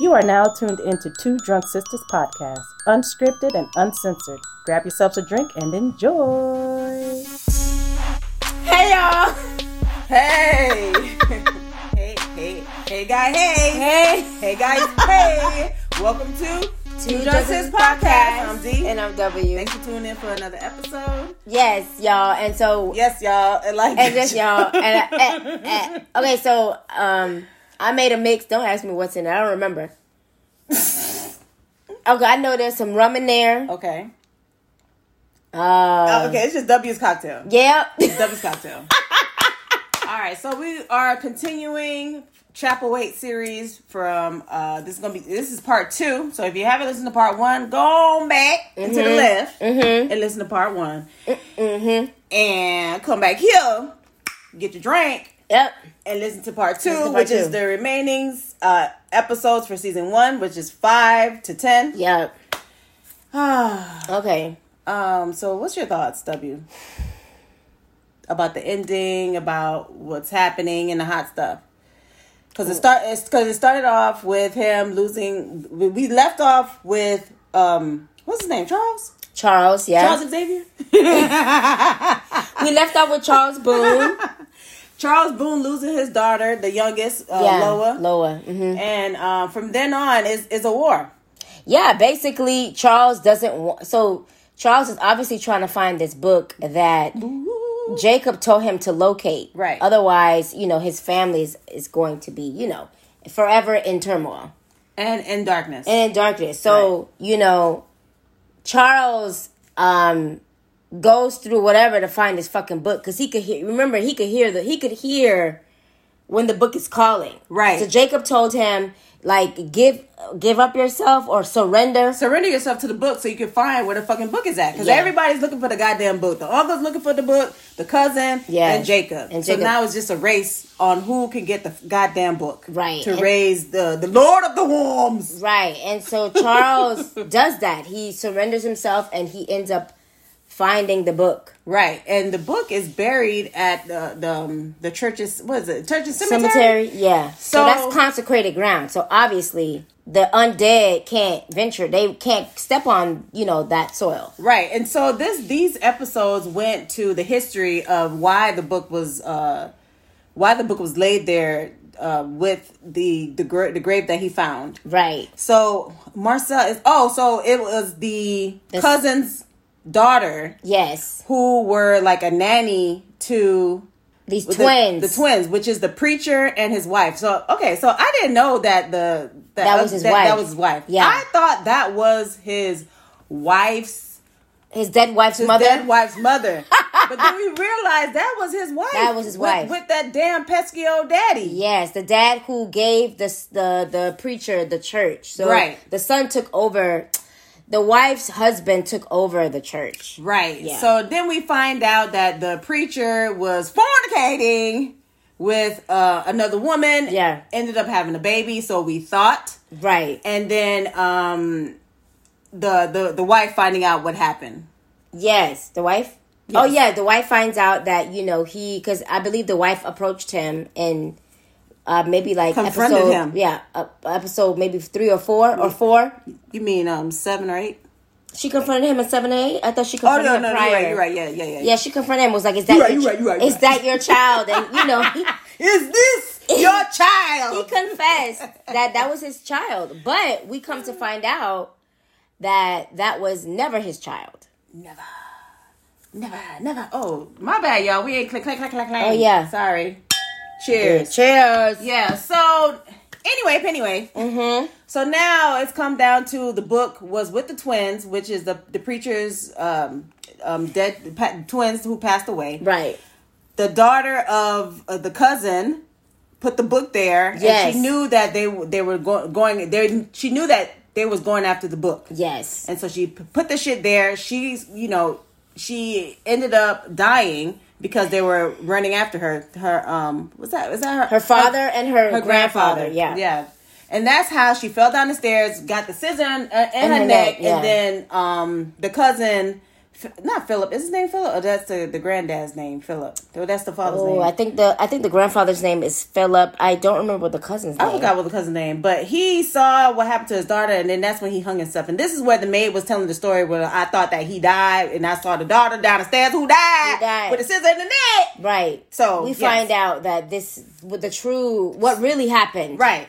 You are now tuned into Two Drunk Sistas podcast, unscripted and uncensored. Grab yourselves a drink and enjoy. Hey y'all! Hey! hey, hey, hey, guy, hey! Hey! Hey, guys, hey! Welcome to Two Justice Justice Podcast. I'm D. And I'm W. Thanks for tuning in for another episode. Yes, y'all. And so, Yes, y'all. And like, and just y'all. And uh, eh, eh. okay, so um, I made a mix. Don't ask me what's in it. I don't remember. okay, I know there's some rum in there. Okay. Uh, Oh, okay, it's just W's cocktail. Yep. W's cocktail. All right, so we are continuing Chapelwaite series from uh this is gonna be this is part two. So if you haven't listened to part one, go on back into the left and listen to part one. mm-hmm. And come back here, get your drink, Yep. And listen to part two, to part which two. is the remaining uh episodes for season one, which is five to ten. Yep. Okay. Um, so what's your thoughts, W? About the ending, about what's happening and the hot stuff. Because it start because it started off with him losing. We we left off with um, what's his name? Charles. Charles. Yeah. Charles Xavier. we left off with Charles Boone. Charles Boone losing his daughter, the youngest, uh, yeah. Loa. Loa. hmm and um, from then on is is a war. Yeah, basically, Charles doesn't want. So Charles is obviously trying to find this book that Jacob told him to locate. Right. Otherwise, you know, his family is, is going to be, you know, forever in turmoil And in darkness. and in darkness. So you know, Charles um goes through whatever to find this fucking book because he could hear. Remember, he could hear the he could hear when the book is calling. Right. So Jacob told him like give give up yourself or surrender. Surrender yourself to the book so you can find where the fucking book is at. Because Yeah. everybody's looking for the goddamn book. The uncle's looking for the book, the cousin, Yeah. and Jacob. And so now it's just a race on who can get the goddamn book. Right. To And- raise the, the Lord of the Worms. Right. And so Charles does that. He surrenders himself and he ends up finding the book. Right. And the book is buried at the the, um, the church's, what is it? Church's cemetery? Cemetery, yeah. So, So- that's consecrated ground. So obviously the undead can't venture. They can't step on, you know, that soil. Right, and so this these episodes went to the history of why the book was uh why the book was laid there uh with the the gra- the grave that he found. Right. So Marcel is oh so it was the This- cousin's daughter Yes. who were like a nanny to These twins. the, twins, which is the preacher and his wife. So okay, so I didn't know that the That was his that, wife. That was his wife. Yeah. I thought that was his wife's His dead wife's his mother. dead wife's mother. but then we realized that was his wife. That was his with- wife. with that damn pesky old daddy. Yes, the dad who gave the the the preacher the church. So Right. the son took over. The wife's husband took over the church. Right. Yeah. So then we find out that the preacher was fornicating with uh, another woman. Yeah. Ended up having a baby, so we thought. Right. And then um the the the wife finding out what happened. Yes, the wife. Oh yeah, the wife finds out that you know he because I believe the wife approached him and uh maybe like Confronted episode him. yeah uh, episode maybe three or four or four. You mean um seven or eight? She confronted him in seven eight. I thought she Oh confronted no him no, no prior. you're right you're right yeah yeah yeah. Yeah, she confronted him. Was like, "Is that You're your right, you're right, you're is right. that your child?" And you know, he, Is this your child? he confessed that that was his child. But we come to find out that that was never his child. Never. Never, never. Oh, my bad, y'all. We ain't click, click, click, click, click. Oh, yeah. Sorry. Cheers. Cheers. Yeah. So, anyway, anyway. Mm-hmm. So now it's come down to the book was with the twins, which is the the preacher's um um dead pa- twins who passed away. Right. The daughter of uh, the cousin put the book there, Yes. and she knew that they they were go- going. They she knew that they was going after the book. Yes. And so she p- put the shit there. She's, you know, she ended up dying because they were running after her. Her, um, what's that? Was that her? Her father and her, her grandfather. Yeah. Yeah. And that's how she fell down the stairs, got the scissor in, uh, in her, her neck, neck, yeah. and then um, the cousin not Philip. Is his name Philip? Or that's the, the granddad's name, Philip. Or that's the father's Oh, name. I think the I think the grandfather's name is Philip. I don't remember what the cousin's name. I forgot what the cousin's name, but he saw what happened to his daughter, and then that's when he hung himself. And this is where the maid was telling the story where I thought that he died, and I saw the daughter down the stairs who died, died. with a scissor in the neck. Right. So, we yes. find out that this with the true what really happened. Right.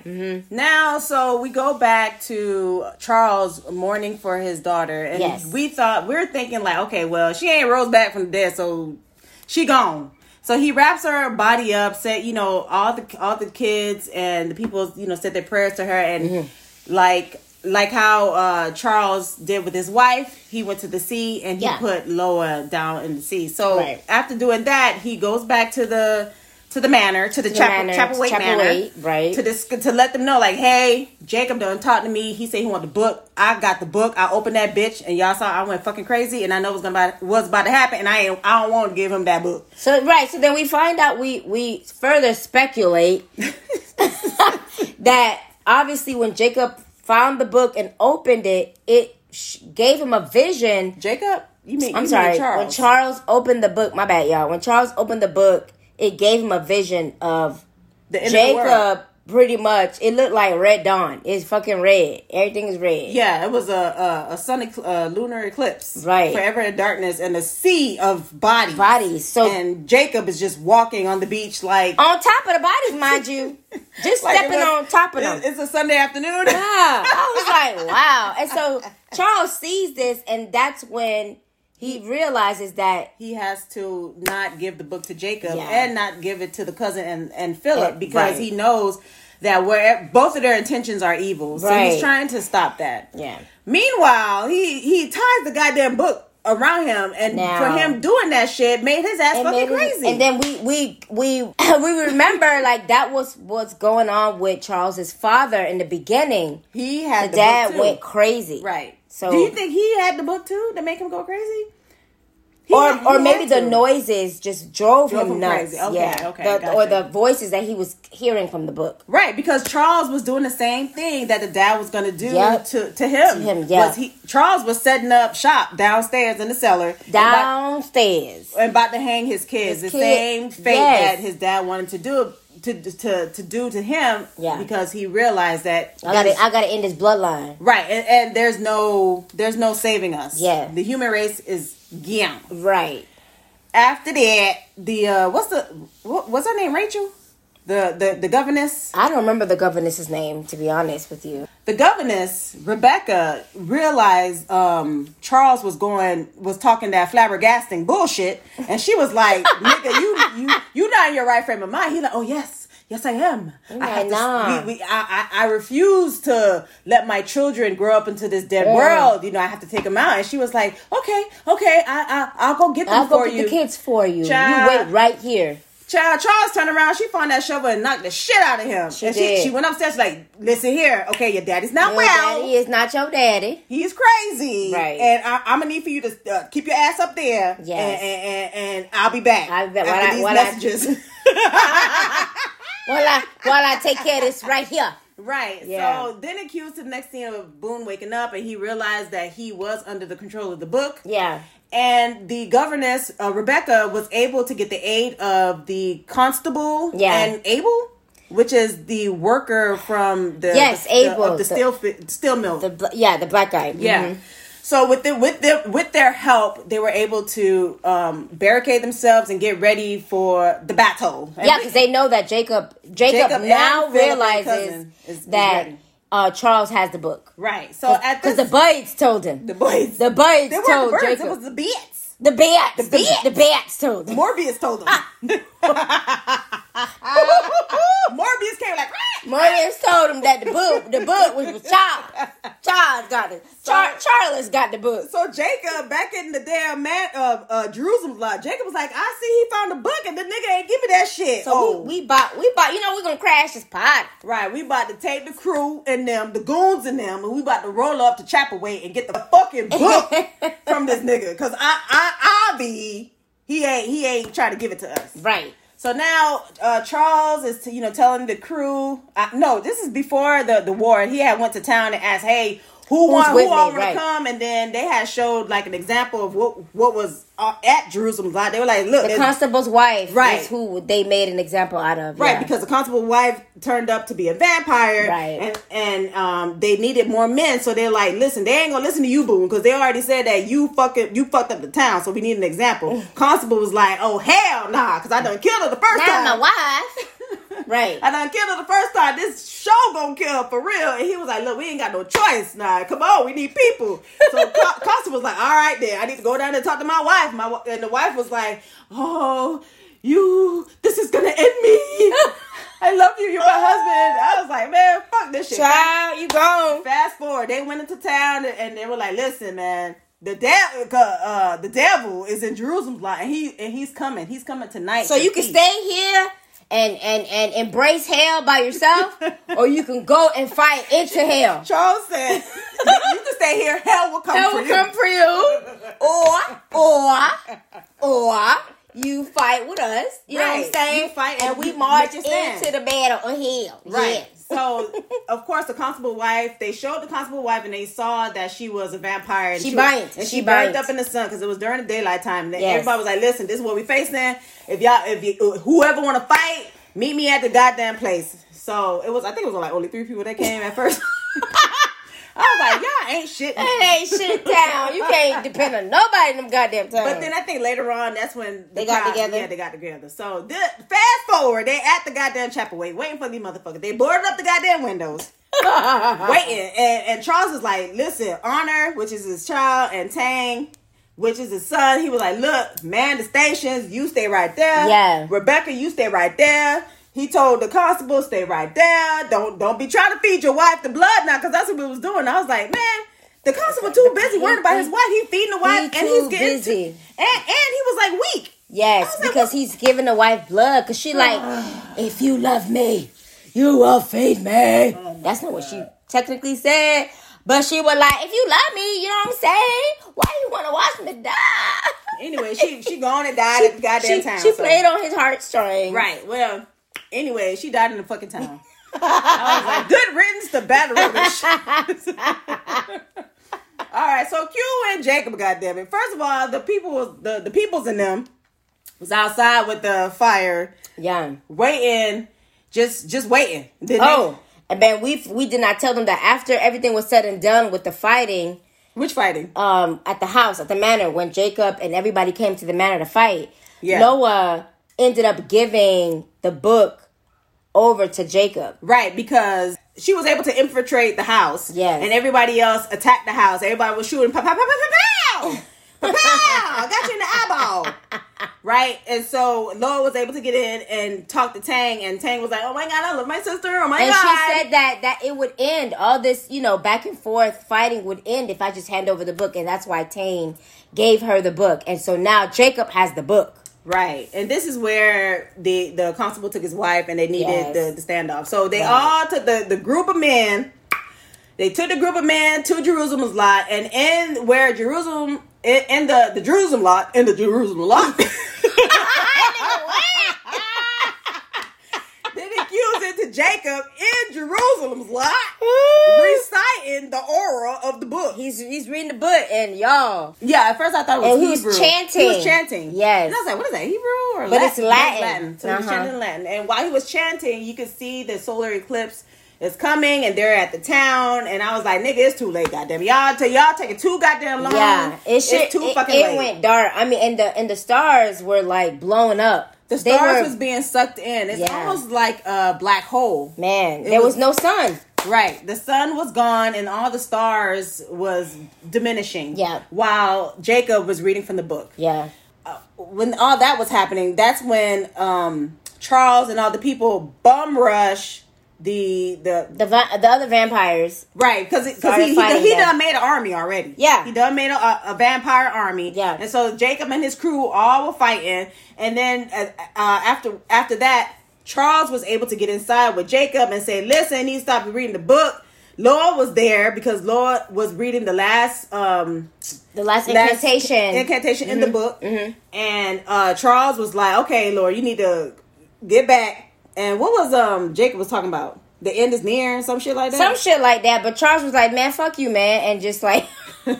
Now, so we go back to Charles mourning for his daughter, and Yes. we thought we are thinking like, okay, well, she ain't rose back from the dead, so she gone. So he wraps her body up, said, you know, all the all the kids and the people, you know, said their prayers to her, and Mm-hmm. like like how uh, Charles did with his wife, he went to the sea and he Yeah. put Loa down in the sea. So Right. after doing that, he goes back to the to the manor, to the, The chapel, manor, chapel Wait Chapel manor, Wait, right. to this to let them know like, hey, Jacob done talked to me. He said he want the book. I got the book. I opened that bitch, and y'all saw I went fucking crazy, and I know what's gonna about, what's about to happen, and I ain't I don't want to give him that book. So right, so then we find out we we further speculate that obviously when Jacob found the book and opened it, it sh- gave him a vision. Jacob, you mean I'm you sorry. mean Charles? When Charles opened the book, my bad, y'all. When Charles opened the book, it gave him a vision of the end of the world. Jacob. Pretty much, it looked like red dawn. It's fucking red. Everything is red. Yeah, it was a a, a sun ecl- uh, lunar eclipse, Right. Forever in darkness and a sea of bodies. Bodies. So and Jacob is just walking on the beach like on top of the bodies, mind you, just like stepping was- on top of them. It's a Sunday afternoon. Yeah, I was like, wow. And so Charles sees this, and that's when he realizes that he has to not give the book to Jacob Yeah. and not give it to the cousin and, and Philip Uh, because right. he knows that where both of their intentions are evil. So Right. he's trying to stop that. yeah, Meanwhile, he he ties the goddamn book around him and Now- for him doing that shit made his ass fucking then, crazy. and then we we we we remember like that was what's going on with Charles's father in the beginning. he had The the, dad went crazy, Right. So- do you think he had the book too to make him go crazy? He Or, or maybe the noises just drove, Drove him him nuts. Okay, yeah, okay, The- gotcha. or the voices that he was hearing from the book. Right, because Charles was doing the same thing that the dad was going to do Yep. to to him. To him, yeah. He Charles was setting up shop downstairs in the cellar, and about- Downstairs. and about, to hang his kids. His the kid- same fate yes. that his dad wanted to do to to to do to him. Yeah. because he realized that I gotta I gotta end this bloodline. right, and, and there's no there's no saving us. Yeah. the human race is gone. Right. After that, the uh what's the what, what's her name? Rachel, the the the governess. I don't remember the governess's name, to be honest with you. The governess rebecca realized um charles was going was talking that flabbergasting bullshit and she was like nigga you you you not in your right frame of mind he like oh yes yes i am i like, have to, we, we, I, I i refuse to let my children grow up into this dead Yeah. world you know i have to take them out and she was like okay okay i, I i'll go get them I'll for go get you the kids for you. Child. You wait right here. Child, Charles turned around. She found that shovel and knocked the shit out of him. She and did. she she went upstairs. Like, listen here, okay, your daddy's not Your well. daddy is not your daddy. He's crazy. Right. And I, I'm gonna need for you to uh, keep your ass up there. Yes. And, and, and, and I'll be back. I'll be back. after While I- these while I- messages. While I while I take care of this right here. right. Yeah. So then it cues to the next scene of Boone waking up and he realized that he was under the control of the book. Yeah. And the governess, uh, Rebecca, was able to get the aid of the constable Yeah. and Abel, which is the worker from the Yes, the, Abel, of the, the- steel steel mill. The yeah, the black guy. Yeah. Mhm. So with the, with their with their help, they were able to um, barricade themselves and get ready for the battle. And Yeah, because they know that Jacob Jacob, Jacob now and Philip, their realizes is- is that ready. Uh, Charles has the book. right. So at Because the birds told him. the boys, The birds told the birds, Jacob. it was the bats. the bats. The, bats. the bats told him. Morbius told them. Morbius came like. Morbius told him that the book the book was for Charles. Charles got it. Char- Charles got the book. So Jacob, back in the damn man, uh, uh, Jerusalem lot, Jacob was like, "I see he found a book, and the nigga ain't give me that shit." So oh, we, we bought we bought you know we're gonna crash this pot. Right, we about to take the crew and them, the goons and them, and we about to roll up to Chapelwaite and get the fucking book from this nigga. Cause I, I, Avi, he ain't, he ain't trying to give it to us. Right. So now uh, Charles is, to, you know, telling the crew. Uh, no, this is before the the war. He had went to town and asked, "Hey, who want who all want right. to come, and then they had showed like an example of what what was uh, at Jerusalem. Like they were like, look, The constable's wife Right. is who they made an example out of. Right, yeah. because the constable wife turned up to be a vampire, Right. And and um, they needed more men, so they're like, listen, they ain't gonna listen to you, boo, because they already said that you fucking you fucked up the town, so we need an example. constable was like, oh hell nah, because I done killed her the first not time. my wife. right. I done killed her the first time. This show gonna kill her for real. And he was like, look, we ain't got no choice. now. come on, we need people. So Co- Constable was like, all right then, I need to go down and talk to my wife. My and the wife was like, oh, you, this is gonna end me. I love you. You're my husband. I was like, man, fuck this shit. Child, you gone. Fast forward, they went into town and- and they were like, listen, man. The devil, uh, the devil is in Jerusalem, lot, and he and he's coming. He's coming tonight. So you can peace." stay here and and and embrace hell by yourself, or you can go and fight into hell. Charles said, "You can stay here. Hell will come Hell for will you." come for you, or or or you fight with us. You know what I'm saying? You fight and and we march into the battle of hell. Right. Yes. So, of course, the constable wife. They showed the constable wife, and they saw that she was a vampire. And She bites. and She she, burned up in the sun because it was during the daylight time. And Yes. everybody was like, "Listen, this is what we facing. If y'all, if you, uh, whoever want to fight, meet me at the goddamn place." So it was. I think it was like only three people that came at first. I was like, "Y'all ain't shit." That ain't shit town. You can't depend on nobody in them goddamn towns. But then I think later on, that's when the They got together? Yeah, they got together. So th- fast forward, they at the goddamn chapel, wait, waiting for these motherfuckers. They boarded up the goddamn windows, waiting. And, and Charles is like, "Listen, Honor, which is his child, and Tane." Which is his son. He was like, "Look, man, the stations. You stay right there. Yeah. Rebecca, you stay right there." He told the constable, "Stay right there. Don't don't be trying to feed your wife the blood now, because that's what we was doing." I was like, "Man, the constable too busy worried about his wife. He feeding the wife, and he's getting busy. and and he was like weak. Yes, like, because what- he's giving the wife blood. Because she like, if you love me, you will feed me. Oh that's not what she technically said. But she was like, if you love me, you know what I'm saying? Why you want to watch me die? Anyway, she she gone and died at the goddamn she, town. she so- played on his heartstrings. right. Well, anyway, she died in the fucking town. I was like, good riddance to bad Rouge. All right, so Q and Jacob, goddamn it. First of all, the people was the the peoples in them was outside with the fire, Yeah. waiting, just just waiting. Then they- Oh, and then we we did not tell them that after everything was said and done with the fighting, which fighting? um, at the house, at the manor, when Jacob and everybody came to the manor to fight, Yeah. Loa ended up giving the book over to Jacob. Right, because she was able to infiltrate the house. Yes. And everybody else attacked the house. Everybody was shooting. Pow, pow, pow, pow, pow, pow. Pow, got you in the eyeball. Right? And so Loa was able to get in and talk to Tane. And Tane was like, oh my God, I love my sister. Oh my And God. she said that that it would end. All this, you know, back and forth fighting would end if I just hand over the book, and that's why Tane gave her the book. And so now Jacob has the book. Right. And this is where the, the constable took his wife and they needed Yes. the, the standoff. So they Right. all took the, the group of men. They took the group of men to Jerusalem's lot, and in where Jerusalem, in, in the the Jerusalem lot, in the Jerusalem lot, then accused it to Jacob in Jerusalem's lot, reciting the aura of the book. He's he's reading the book, and y'all, Yeah, at first I thought it was And he was chanting. He was chanting. Yes. And I was like, what is that, Hebrew or But Latin? it's Latin. Latin. So he was Uh-huh. chanting in Latin. And while he was chanting, you could see the solar eclipse is coming and they're at the town. And I was like, nigga, it's too late, goddamn. Y'all, t- y'all taking too goddamn long. yeah, it should. it's too it, fucking it late. It went dark. I mean, and the and the stars were like blowing up. The stars were- was being sucked in. It's Yeah. almost like a black hole. Man, It there was, was- no sun. Right. The sun was gone and all the stars was diminishing. Yeah. While Jacob was reading from the book. Yeah, when all that was happening, that's when um Charles and all the people bum rush the the the va- the other vampires. right because because he he, he them. done made an army already. Yeah. he done made a, a, vampire army. Yeah. and so Jacob and his crew all were fighting, and then uh, uh, after after that, Charles was able to get inside with Jacob and say, "Listen, he stopped reading the book." Loa was there because Loa was reading the last um The last last incantation. incantation in Mm-hmm. the book. And uh Charles was like, "Okay, Lord, you need to get back." And what was um Jacob was talking about? the end is near, some shit like that. Some shit like that. But Charles was like, man, fuck you, man. And just like, you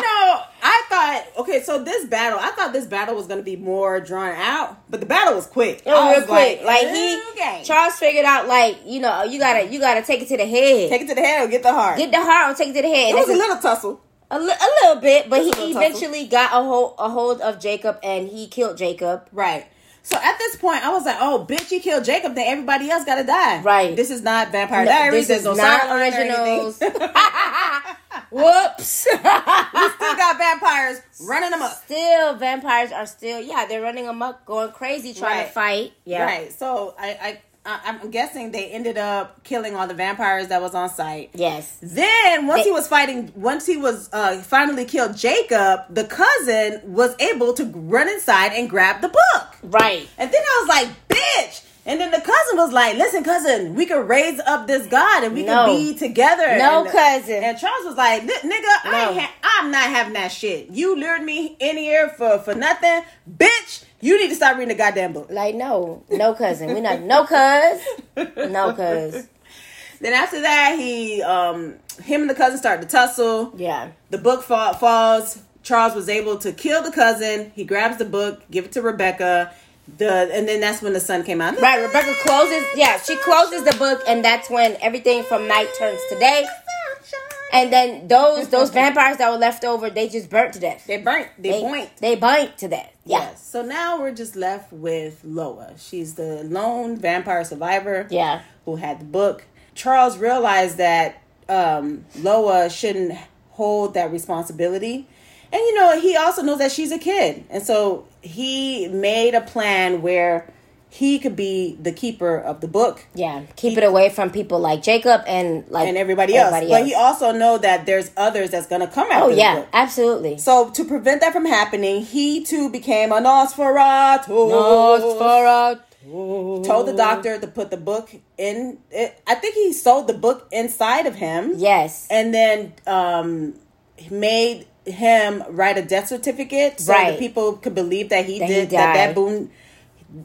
know, I thought okay, so this battle, I thought this battle was gonna be more drawn out, but the battle was quick. it was real quick. Like, he, okay. Charles figured out, like, you know, you gotta, you gotta take it to the head. take it to the head or get the heart. Get the heart or take it to the head. it And was a that's little tussle. a, li- a little bit, but he a eventually got a hold, a hold of Jacob and he killed Jacob. Right. So at this point, I was like, "Oh, bitch, you killed Jacob. Then everybody else gotta die." Right. This is not Vampire No, Diaries. this is no not originals. Whoops. We still got vampires running them up. still, vampires are still, yeah, they're running amok, going crazy, trying Right. to fight. Yeah. Right. So I, I, I, I'm guessing they ended up killing all the vampires that was on site. Yes. Then once They- he was fighting, once he was uh, finally killed Jacob, the cousin was able to run inside and grab the book. Right. And then I was like, bitch. And then the cousin was like, listen, cousin, we can raise up this God and we No. can be together. No, and, cousin. And Charles was like, "Li- nigga, I No. ain't ha- I'm not having that shit. You lured me in here for, for nothing. Bitch, you need to stop reading the goddamn book. Like, no, no cousin. We're not, no cuz. No cuz. Then after that, he, um, him and the cousin started to tussle. Yeah. The book fall, falls. Charles was able to kill the cousin. He grabs the book, give it to Rebecca. The and then that's when the sun came out. Right, Rebecca closes, yeah, she closes the book, and that's when everything from night turns to day. And then those those vampires that were left over, they just burnt to death. They burnt. They, They, point. they burnt to death. Yeah. Yes. So now we're just left with Loa. She's the lone vampire survivor. Yeah. Who had the book. Charles realized that um, Loa shouldn't hold that responsibility. And you know, he also knows that she's a kid. And so he made a plan where he could be the keeper of the book Yeah. Keep it away from people like Jacob and like and everybody, else. But he also know that there's others that's gonna come after Oh yeah, absolutely. So to prevent that from happening, he too became a Nosferatu. nosferatu Told the doctor to put the book in. It, I think he sold the book inside of him, Yes. and then um, made him write a death certificate so Right. that people could believe that he That he did that. That. Boone,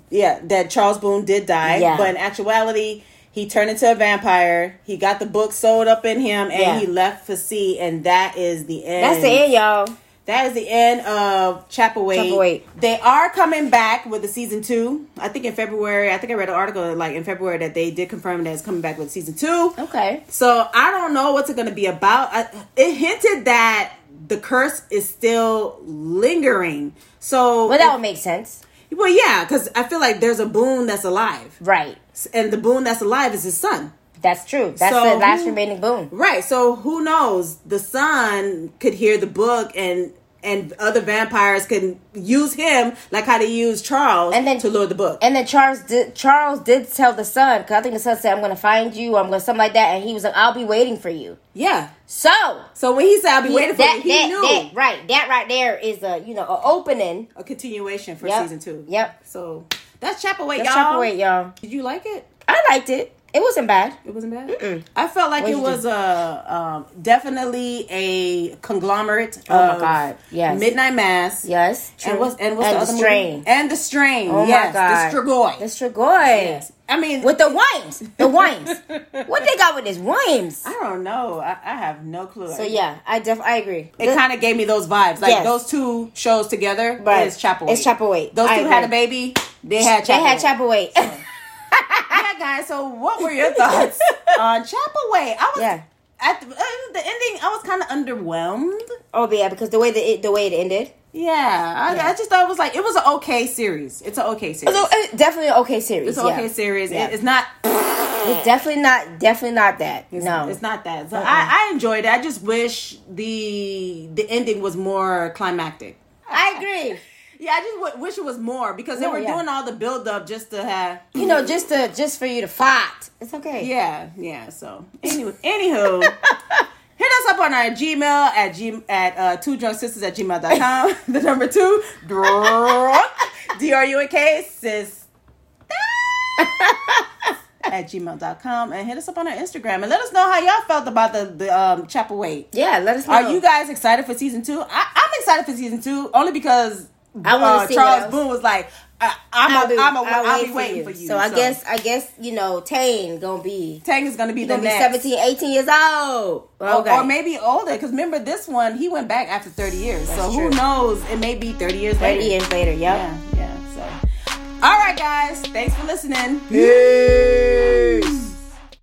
yeah, that Charles Boone did die. Yeah. But in actuality, he turned into a vampire. He got the book sewed up in him, and Yeah. he left for sea. And that is the end. That's the end, y'all. That is the end of Chapelwaite. They are coming back with the season two. I think in February. I think I read an article like in February that they did confirm that it's coming back with season two. Okay. So I don't know what's it going to be about. I, it hinted that the curse is still lingering. So Well, that if- would make sense. well, yeah, because I feel like there's a boon that's alive, Right. and the boon that's alive is his son. That's true. That's So the last who- remaining boon. Right. So who knows? The son could hear the book and and other vampires can use him like how they use Charles And then- to lure the book. And then Charles did. Charles did tell the son, because I think the son said, "I'm going to find you," or "I'm going to something like that," and he was like, "I'll be waiting for you." yeah. So So when he said I'll be he- waiting for you, he that, knew that- right? That right there is a you know an opening. a continuation for Yep. season two. Yep. So that's Chapelwaite, Let's y'all. chop away, y'all. Did you like it? I liked it. It wasn't bad. It wasn't bad. I felt like What'd it was a um, definitely a conglomerate. Oh my God, yes. Midnight Mass. Yes, true. And what's and what's And the, the other strain. movie? And the strain. Oh yes, my god, the Strigoi. the Strigoi. Yes. I mean, With the wines, the wines. what they got with this wines? I don't know. I, I have no clue. So yeah, I def I agree. it kind of gave me those vibes. Like Yes. those two shows together Right. is Chapel. It's Chapelwaite. Those I two had a baby. They had they had. Chapelwaite. Yeah, guys. So what were your thoughts on Chapel Way? I was Yeah. at the, uh, the ending. I was kind of underwhelmed. oh yeah, because the way it, the way it ended. Yeah, I, Yeah. I just thought it was like it was an okay series. It's an okay series. So it's definitely an okay series. it's an yeah. okay series. Yeah. It- it's not. It's definitely not definitely not that. It's, no. it's not that. So Uh-uh. I, I enjoyed it. I just wish the the ending was more climactic. I agree. Yeah, I just w- wish it was more because they No, were yeah. doing all the build up just to have. You know, just to just for you to fight. It's okay. Yeah, yeah. So anyway, anywho, hit us up on our Gmail at g at uh, two drunk sisters at gmail.com. the number two drunk d r u n k sis at gmail.com and hit us up on our Instagram and let us know how y'all felt about the the um Chapelwaite. Yeah, let us know. Are you guys excited for season two? I, I'm excited for season two only because I wanna uh, see what Charles else. Boone was like, I, I'm I'll a, be, I'm a, I'll I'll wait be for waiting you. for you. So I guess I guess you know Tane gonna be Tane is gonna be the gonna be next. 17, 18 years old. Or- Okay. Or, maybe older, because remember this one, he went back after 30 years. so That's who knows? It may be 30 years 30 later. years later. Yep. Yeah, yeah. So, all right, guys. Thanks for listening. Peace.